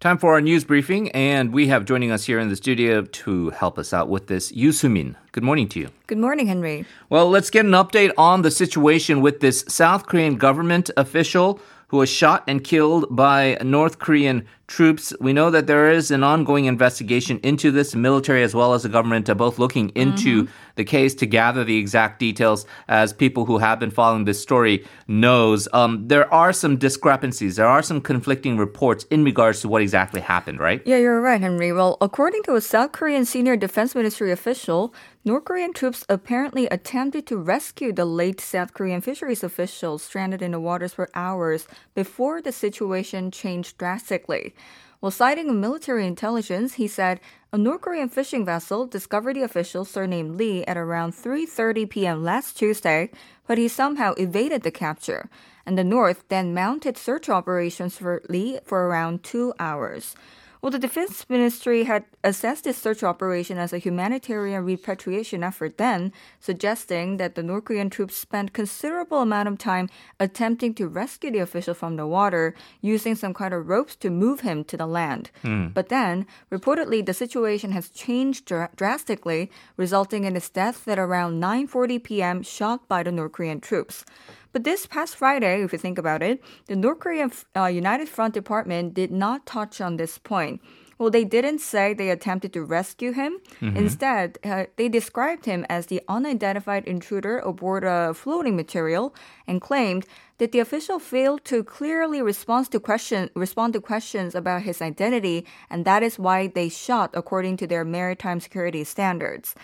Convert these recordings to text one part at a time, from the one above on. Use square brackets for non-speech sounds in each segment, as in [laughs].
Time for our news briefing, and we have joining us here in the studio to help us out with this, Yu Sumin. Good morning to you. Good morning, Henry. Well, let's get an update on the situation with this South Korean government official who was shot and killed by North Korean troops. We know that there is an ongoing investigation into this, military as well as the government are both looking into mm-hmm. the case to gather the exact details. As people who have been following this story knows, um, there are some discrepancies. There are some conflicting reports in regards to what exactly happened. Right? Yeah, you're right, Henry. Well, according to a South Korean senior defense ministry official, North Korean troops apparently attempted to rescue the late South Korean fisheries official stranded in the waters for hours before the situation changed drastically. While citing military intelligence, he said a North Korean fishing vessel discovered the official surnamed Lee at around 3:30 p.m. last Tuesday, but he somehow evaded the capture. And the North then mounted search operations for Lee for around 2 hours. Well, the Defense Ministry had assessed this search operation as a humanitarian repatriation effort then, suggesting that the North Korean troops spent considerable amount of time attempting to rescue the official from the water, using some kind of ropes to move him to the land. Mm. But then, reportedly, the situation has changed dr- drastically, resulting in his death at around 9:40 p.m., shot by the North Korean troops. But this past Friday, if you think about it, the North Korean uh, United Front Department did not touch on this point. Well, they didn't say they attempted to rescue him. Mm-hmm. Instead, uh, they described him as the unidentified intruder aboard a floating material and claimed that the official failed to clearly respond to question respond to questions about his identity, and that is why they shot according to their maritime security standards.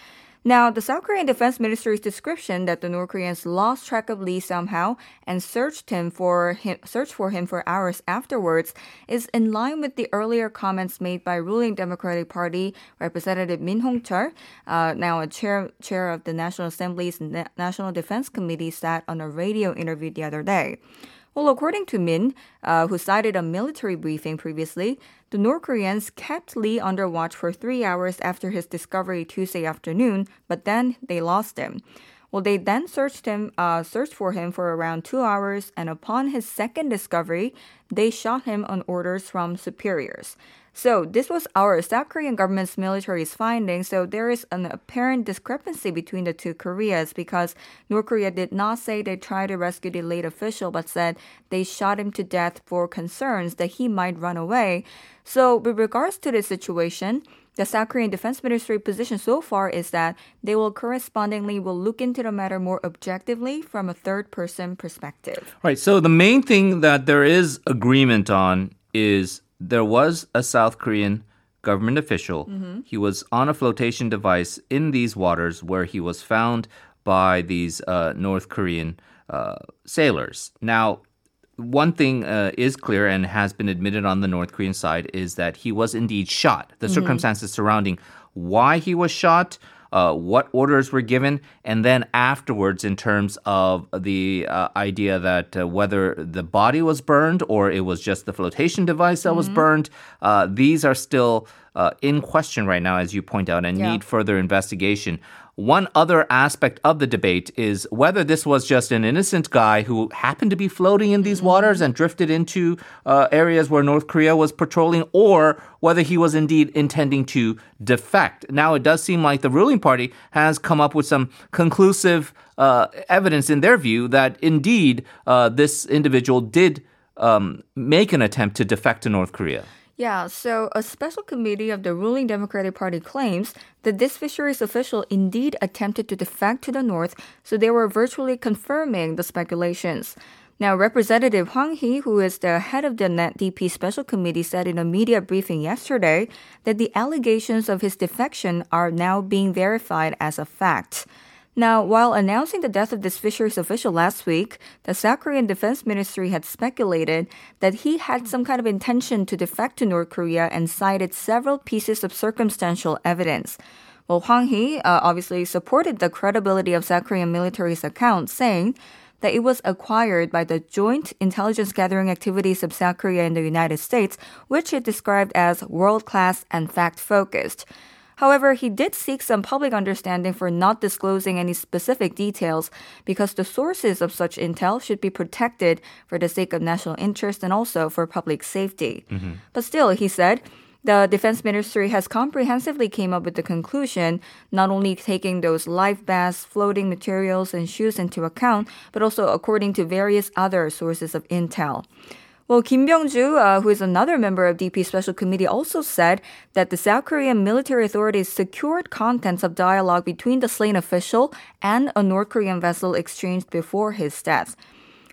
Now, the South Korean Defense Ministry's description that the North Koreans lost track of Lee somehow and searched him for him, searched for him for hours afterwards is in line with the earlier comments made by ruling Democratic Party Representative Min Hong-chul, uh, now a chair chair of the National Assembly's National Defense Committee, sat on a radio interview the other day. Well, according to Min, uh, who cited a military briefing previously, the North Koreans kept Lee under watch for three hours after his discovery Tuesday afternoon, but then they lost him. Well, they then searched him, uh, searched for him for around two hours, and upon his second discovery, they shot him on orders from superiors. So this was our South Korean government's military's finding. So there is an apparent discrepancy between the two Koreas because North Korea did not say they tried to rescue the late official, but said they shot him to death for concerns that he might run away. So with regards to this situation, the South Korean Defense Ministry position so far is that they will correspondingly will look into the matter more objectively from a third person perspective. Right. So the main thing that there is agreement on is there was a South Korean government official. Mm-hmm. He was on a flotation device in these waters where he was found by these uh, North Korean uh, sailors. Now, one thing uh, is clear and has been admitted on the North Korean side is that he was indeed shot. The mm-hmm. circumstances surrounding why he was shot uh, what orders were given, and then afterwards, in terms of the uh, idea that uh, whether the body was burned or it was just the flotation device that mm-hmm. was burned, uh, these are still uh, in question right now, as you point out, and yeah. need further investigation. One other aspect of the debate is whether this was just an innocent guy who happened to be floating in these waters and drifted into uh, areas where North Korea was patrolling, or whether he was indeed intending to defect. Now, it does seem like the ruling party has come up with some conclusive uh, evidence in their view that indeed uh, this individual did um, make an attempt to defect to North Korea. Yeah, so a special committee of the ruling Democratic Party claims that this fisheries official indeed attempted to defect to the north, so they were virtually confirming the speculations. Now, Representative Hwang Hee, who is the head of the NetDP Special Committee, said in a media briefing yesterday that the allegations of his defection are now being verified as a fact. Now, while announcing the death of this fisheries official last week, the South Korean Defense Ministry had speculated that he had some kind of intention to defect to North Korea and cited several pieces of circumstantial evidence. Well, Hwang Hee uh, obviously supported the credibility of South Korean military's account, saying that it was acquired by the joint intelligence gathering activities of South Korea and the United States, which it described as world class and fact focused. However, he did seek some public understanding for not disclosing any specific details because the sources of such intel should be protected for the sake of national interest and also for public safety. Mm-hmm. But still, he said, the defense ministry has comprehensively came up with the conclusion, not only taking those life baths, floating materials, and shoes into account, but also according to various other sources of intel. Well, Kim Byung-ju, uh, who is another member of DP Special Committee, also said that the South Korean military authorities secured contents of dialogue between the slain official and a North Korean vessel exchanged before his death.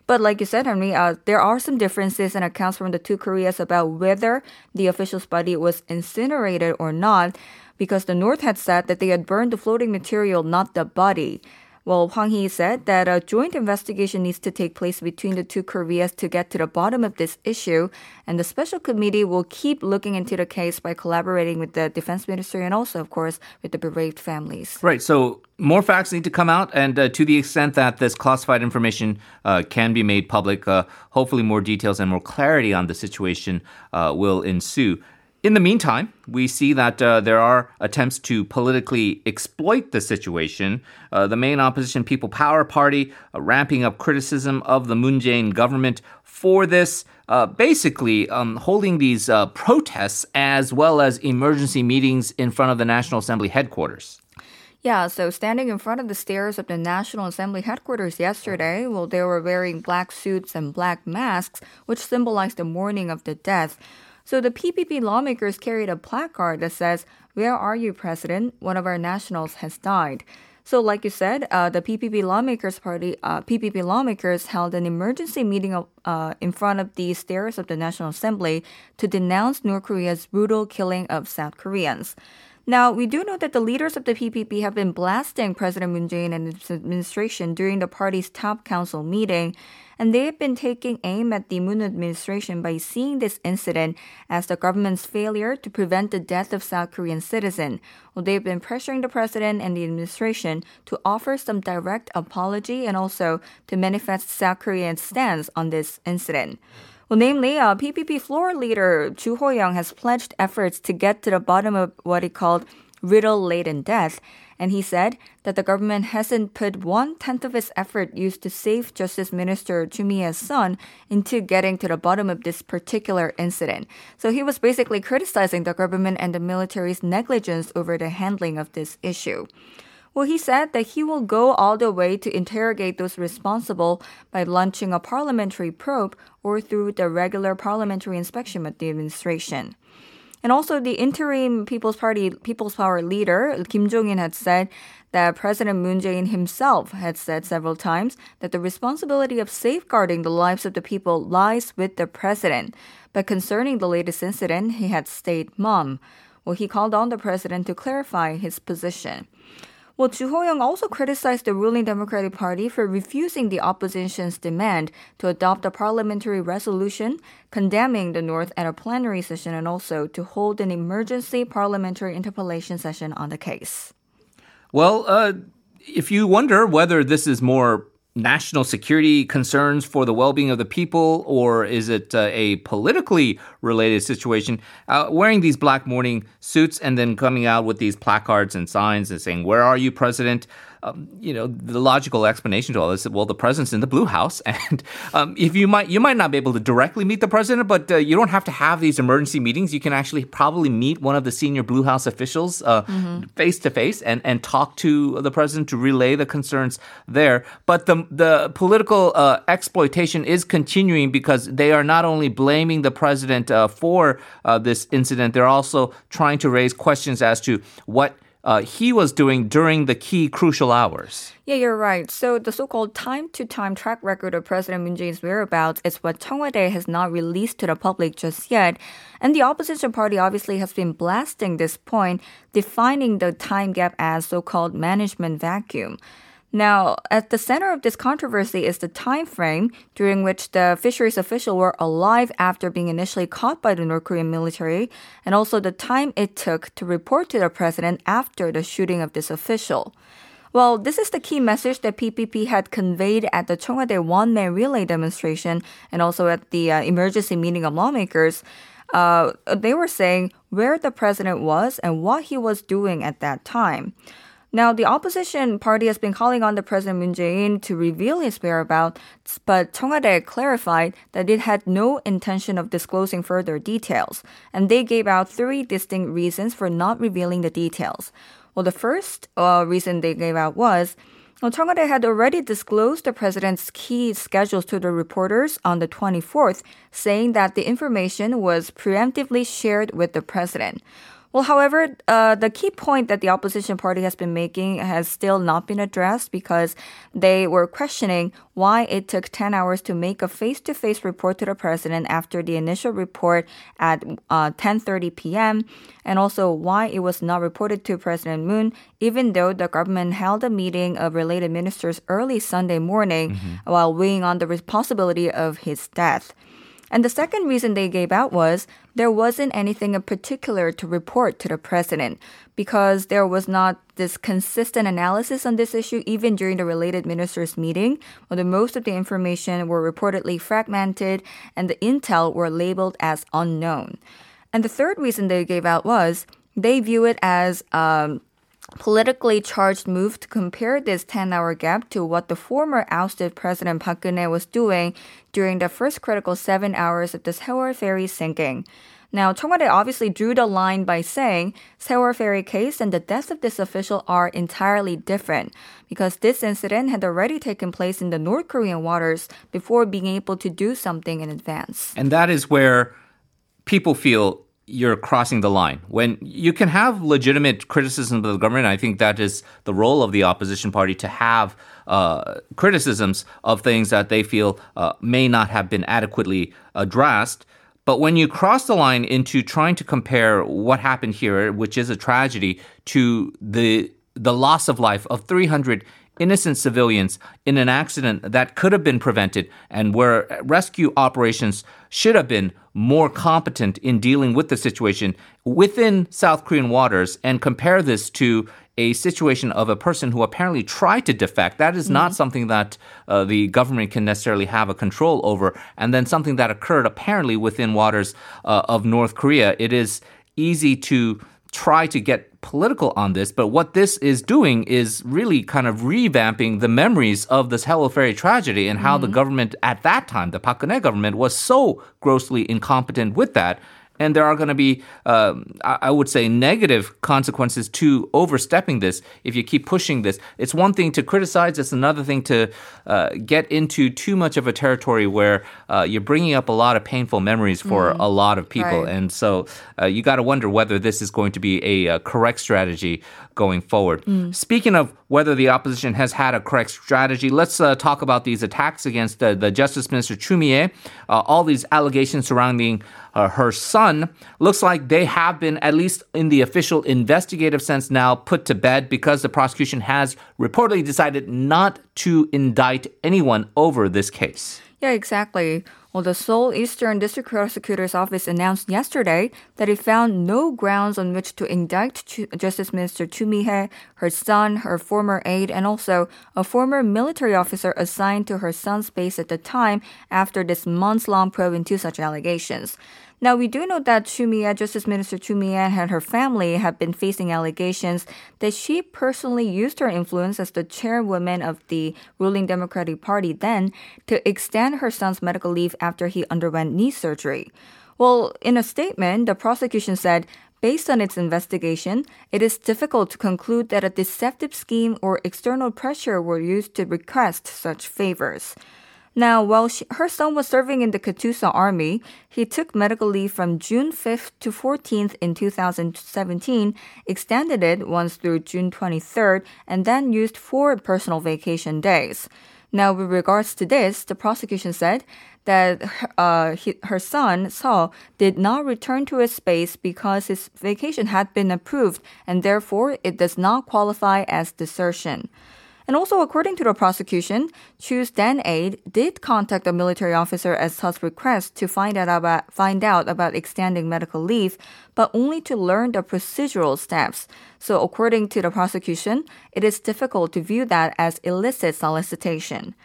But like you said, Henry, uh, there are some differences in accounts from the two Koreas about whether the official's body was incinerated or not, because the North had said that they had burned the floating material, not the body. Well, Hwang Hee said that a joint investigation needs to take place between the two Koreas to get to the bottom of this issue, and the special committee will keep looking into the case by collaborating with the defense ministry and also, of course, with the bereaved families. Right. So more facts need to come out, and uh, to the extent that this classified information uh, can be made public, uh, hopefully more details and more clarity on the situation uh, will ensue. In the meantime, we see that uh, there are attempts to politically exploit the situation. Uh, the main opposition People Power Party uh, ramping up criticism of the Moon Jae-in government for this, uh, basically um, holding these uh, protests as well as emergency meetings in front of the National Assembly headquarters. Yeah, so standing in front of the stairs of the National Assembly headquarters yesterday, well, they were wearing black suits and black masks, which symbolized the mourning of the death. So the PPP lawmakers carried a placard that says, Where are you, President? One of our nationals has died. So, like you said, uh, the PPP lawmakers party, uh, PPP lawmakers held an emergency meeting uh, in front of the stairs of the National Assembly to denounce North Korea's brutal killing of South Koreans. Now, we do know that the leaders of the PPP have been blasting President Moon Jae-in and his administration during the party's top council meeting, and they have been taking aim at the Moon administration by seeing this incident as the government's failure to prevent the death of South Korean citizen. Well, they've been pressuring the president and the administration to offer some direct apology and also to manifest South Korean stance on this incident. Well, namely, uh, PPP floor leader Joo Ho-young has pledged efforts to get to the bottom of what he called riddle-laden death, and he said that the government hasn't put one tenth of its effort used to save Justice Minister Mi-ae's son into getting to the bottom of this particular incident. So he was basically criticizing the government and the military's negligence over the handling of this issue. Well, he said that he will go all the way to interrogate those responsible by launching a parliamentary probe or through the regular parliamentary inspection of the administration. And also, the interim People's Party, People's Power leader, Kim Chong-in, had said that President Moon Jae-in himself had said several times that the responsibility of safeguarding the lives of the people lies with the president. But concerning the latest incident, he had stayed mum. Well, he called on the president to clarify his position. Well, Joo Ho-young also criticized the ruling Democratic Party for refusing the opposition's demand to adopt a parliamentary resolution condemning the North at a plenary session and also to hold an emergency parliamentary interpellation session on the case. Well, uh, if you wonder whether this is more national security concerns for the well-being of the people, or is it uh, a politically related situation? Uh, wearing these black mourning suits and then coming out with these placards and signs and saying, "Where are you, President?" Um, you know, the logical explanation to all this. Is well, the president's in the Blue House, [laughs] and um, if you might, you might not be able to directly meet the president, but uh, you don't have to have these emergency meetings. You can actually probably meet one of the senior Blue House officials face to face and and talk to the president to relay the concerns there. But the the political uh, exploitation is continuing because they are not only blaming the president uh, for uh, this incident, they're also trying to raise questions as to what uh, he was doing during the key crucial hours. Yeah, you're right. So the so-called time-to-time track record of President Moon Jae-in's whereabouts is what Cheong Wa Dae has not released to the public just yet. And the opposition party obviously has been blasting this point, defining the time gap as so-called management vacuum. Now, at the center of this controversy is the time frame during which the fisheries official were alive after being initially caught by the North Korean military, and also the time it took to report to the president after the shooting of this official. Well, this is the key message that PPP had conveyed at the Cheong Wa Dae one-man relay demonstration and also at the uh, emergency meeting of lawmakers. uh, they were saying where the president was and what he was doing at that time. Now, the opposition party has been calling on the President Moon Jae-in to reveal his whereabouts, but Cheong Wa Dae clarified that it had no intention of disclosing further details, and they gave out three distinct reasons for not revealing the details. Well, the first uh, reason they gave out was well, Cheong Wa Dae had already disclosed the president's key schedules to the reporters on the 24th, saying that the information was preemptively shared with the president. Well, however, uh, the key point that the opposition party has been making has still not been addressed because they were questioning why it took 10 hours to make a face-to-face report to the president after the initial report at uh, 10:30 p.m. and also why it was not reported to President Moon even though the government held a meeting of related ministers early Sunday morning mm-hmm. while weighing on the possibility of his death. And the second reason they gave out was there wasn't anything in particular to report to the president because there was not this consistent analysis on this issue even during the related ministers meeting. The most of the information were reportedly fragmented and the intel were labeled as unknown. And the third reason they gave out was they view it as um, politically charged move to compare this 10 hour gap to what the former ousted President Park Geun-hye was doing during the first critical seven hours of the Sewol ferry sinking. Now, Cheong Wa Dae obviously drew the line by saying Sewol ferry case and the death of this official are entirely different because this incident had already taken place in the North Korean waters before being able to do something in advance. And that is where people feel you're crossing the line. When you can have legitimate criticism of the government, I think that is the role of the opposition party to have uh, criticisms of things that they feel uh, may not have been adequately addressed. But when you cross the line into trying to compare what happened here, which is a tragedy, to the the loss of life of 300 innocent civilians in an accident that could have been prevented and where rescue operations should have been more competent in dealing with the situation within South Korean waters and compare this to a situation of a person who apparently tried to defect. That is not mm-hmm. something that uh, the government can necessarily have a control over. And then something that occurred apparently within waters uh, of North Korea. It is easy to try to get political on this, but what this is doing is really kind of revamping the memories of this Sewol Ferry tragedy and how mm-hmm. the government at that time, the Park Geun-hye government, was so grossly incompetent with that and there are going to be, uh, I would say, negative consequences to overstepping this if you keep pushing this. It's one thing to criticize; it's another thing to uh, get into too much of a territory where uh, you're bringing up a lot of painful memories for mm. a lot of people, right. and so uh, you got to wonder whether this is going to be a, a correct strategy going forward. Mm. Speaking of whether the opposition has had a correct strategy, let's uh, talk about these attacks against the, the Justice Minister Choo Mi-ae. Uh, all these allegations surrounding uh, her son looks like they have been, at least in the official investigative sense, now put to bed because the prosecution has reportedly decided not to indict anyone over this case. Yeah, exactly. Well, the Seoul Eastern District Prosecutor's Office announced yesterday that it found no grounds on which to indict Justice Minister Choo Mi-ae, her son, her former aide, and also a former military officer assigned to her son's base at the time after this months-long probe into such allegations. Now, we do know that Choo Mi-ae, uh, Justice Minister Choo Mi-ae, and her family have been facing allegations that she personally used her influence as the chairwoman of the ruling Democratic Party then to extend her son's medical leave after he underwent knee surgery. Well, in a statement, the prosecution said Based on its investigation, it is difficult to conclude that a deceptive scheme or external pressure were used to request such favors. Now, while she, her son was serving in the Katusa Army, he took medical leave from June 5th to 14th in 2017, extended it once through June 23rd, and then used four personal vacation days. Now, with regards to this, the prosecution said that uh, he, her son, Seo, did not return to his base because his vacation had been approved, and therefore it does not qualify as desertion. And also, according to the prosecution, Choo's then aide did contact a military officer at Seo's request to find out about find out about extending medical leave, but only to learn the procedural steps. So, according to the prosecution, it is difficult to view that as illicit solicitation.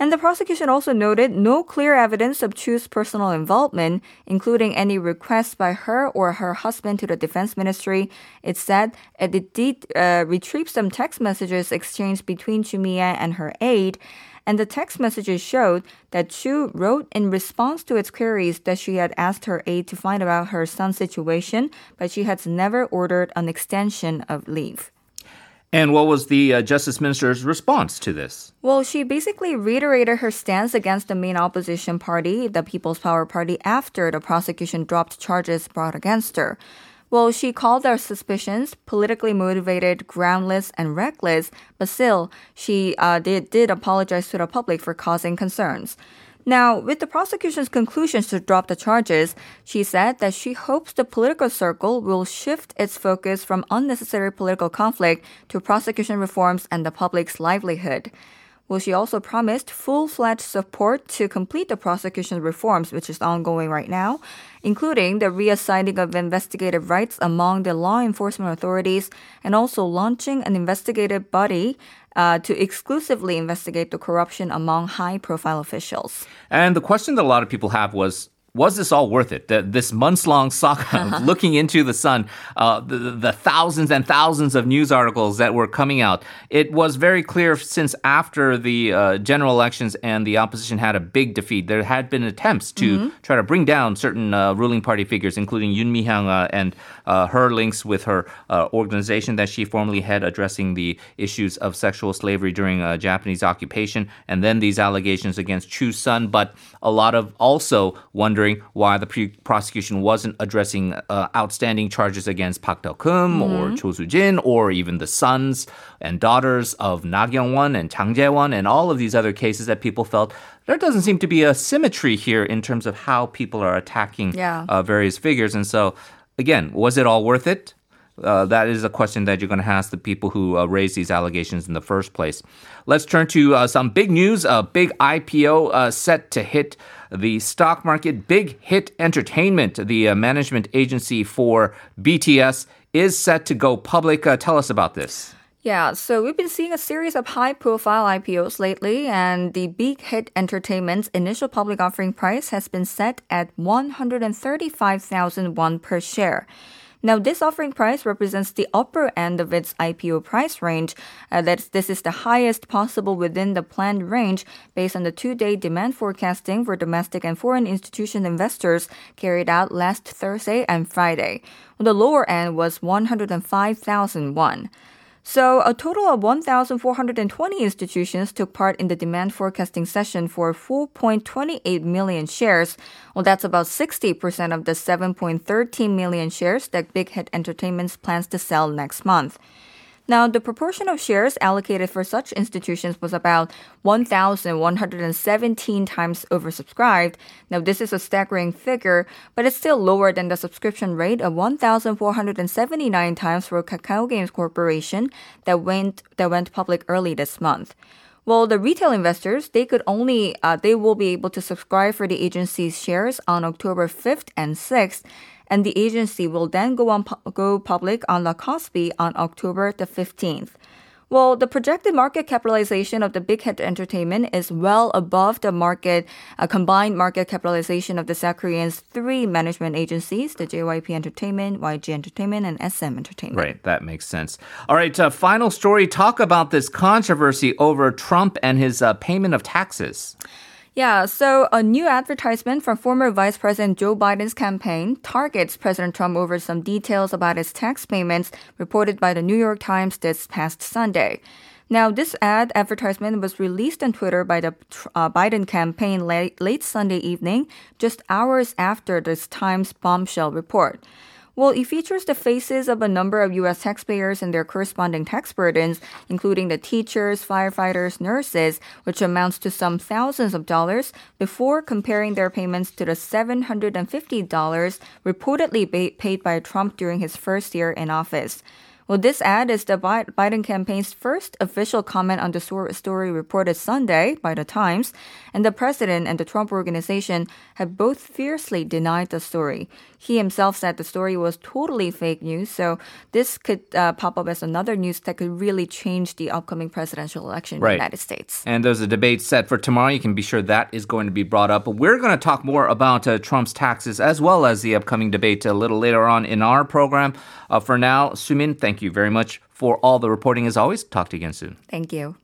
And the prosecution also noted no clear evidence of Choo's personal involvement, including any requests by her or her husband to the defense ministry. It said it did uh, retrieve some text messages exchanged between Choo Mi-ae and her aide, and the text messages showed that Chu wrote in response to its queries that she had asked her aide to find out her son's situation, but she had never ordered an extension of leave. And what was the uh, justice minister's response to this? Well, she basically reiterated her stance against the main opposition party, the People's Power Party, after the prosecution dropped charges brought against her. Well, she called their suspicions politically motivated, groundless, and reckless, but still, she uh, did, did apologize to the public for causing concerns. Now, with the prosecution's conclusions to drop the charges, she said that she hopes the political circle will shift its focus from unnecessary political conflict to prosecution reforms and the public's livelihood. Well, she also promised full-fledged support to complete the prosecution reforms, which is ongoing right now, including the reassigning of investigative rights among the law enforcement authorities and also launching an investigative body uh, to exclusively investigate the corruption among high-profile officials. And the question that a lot of people have was was this all worth it? The, this months long saga of [laughs] looking into the son, uh, the, the, thousands and thousands of news articles that were coming out. It was very clear since after the uh, general elections and the opposition had a big defeat, there had been attempts to mm-hmm. try to bring down certain uh, ruling party figures, including Yoon Mee-hyang uh, and uh, her links with her uh, organization that she formerly had addressing the issues of sexual slavery during Japanese occupation, and then these allegations against Choo's son. But a lot of also wondering wondering why the pre- prosecution wasn't addressing uh, outstanding charges against Park Deok-heum mm-hmm. or Cho Soo-jin or even the sons and daughters of Na Kyung-won and Chang Je-won and all of these other cases that people felt there doesn't seem to be a symmetry here in terms of how people are attacking yeah. uh, various figures. And so, again, was it all worth it? Uh, that is a question that you're going to ask the people who uh, raised these allegations in the first place. Let's turn to uh, some big news. A big IPO uh, set to hit the stock market. Big Hit Entertainment, the uh, management agency for BTS, is set to go public. Uh, tell us about this. Yeah, so we've been seeing a series of high profile IPOs lately, and the Big Hit Entertainment's initial public offering price has been set at 135,000 won per share. Now, this offering price represents the upper end of its IPO price range. Uh, that's, this is the highest possible within the planned range based on the two-day demand forecasting for domestic and foreign institution investors carried out last Thursday and Friday. The lower end was 105,001. So, a total of 1,420 institutions took part in the demand forecasting session for 4.28 million shares. Well, that's about 60% of the 7.13 million shares that Big Hit Entertainment plans to sell next month. Now, the proportion of shares allocated for such institutions was about 1,117 times oversubscribed. Now, this is a staggering figure, but it's still lower than the subscription rate of 1,479 times for Kakao Games Corporation that went that went public early this month. Well, the retail investors, they could only, uh, they will be able to subscribe for the agency's shares on October 5th and 6th and the agency will then go on go public on the Kospi on October the 15th. Well, the projected market capitalization of the Big Hit Entertainment is well above the market uh, combined market capitalization of the South Korean's three management agencies, the JYP Entertainment, YG Entertainment, and SM Entertainment. Right, that makes sense. All right, uh, final story. Talk about this controversy over Trump and his uh, payment of taxes. Yeah, so a new advertisement from former Vice President Joe Biden's campaign targets President Trump over some details about his tax payments reported by the New York Times this past Sunday. Now, this ad advertisement was released on Twitter by the uh, Biden campaign late, late Sunday evening, just hours after this Times bombshell report. Well, it features the faces of a number of U.S. taxpayers and their corresponding tax burdens, including the teachers, firefighters, nurses, which amounts to some thousands of dollars, before comparing their payments to the $750 reportedly paid by Trump during his first year in office. Well, this ad is the Biden campaign's first official comment on the story reported Sunday by the Times, and the president and the Trump organization have both fiercely denied the story. He himself said the story was totally fake news, so this could uh, pop up as another news that could really change the upcoming presidential election Right. in the United States. And there's a debate set for tomorrow. You can be sure that is going to be brought up. But we're going to talk more about uh, Trump's taxes as well as the upcoming debate a little later on in our program. Uh, for now, Sumin, thank you very much for all the reporting as always. Talk to you again soon. Thank you.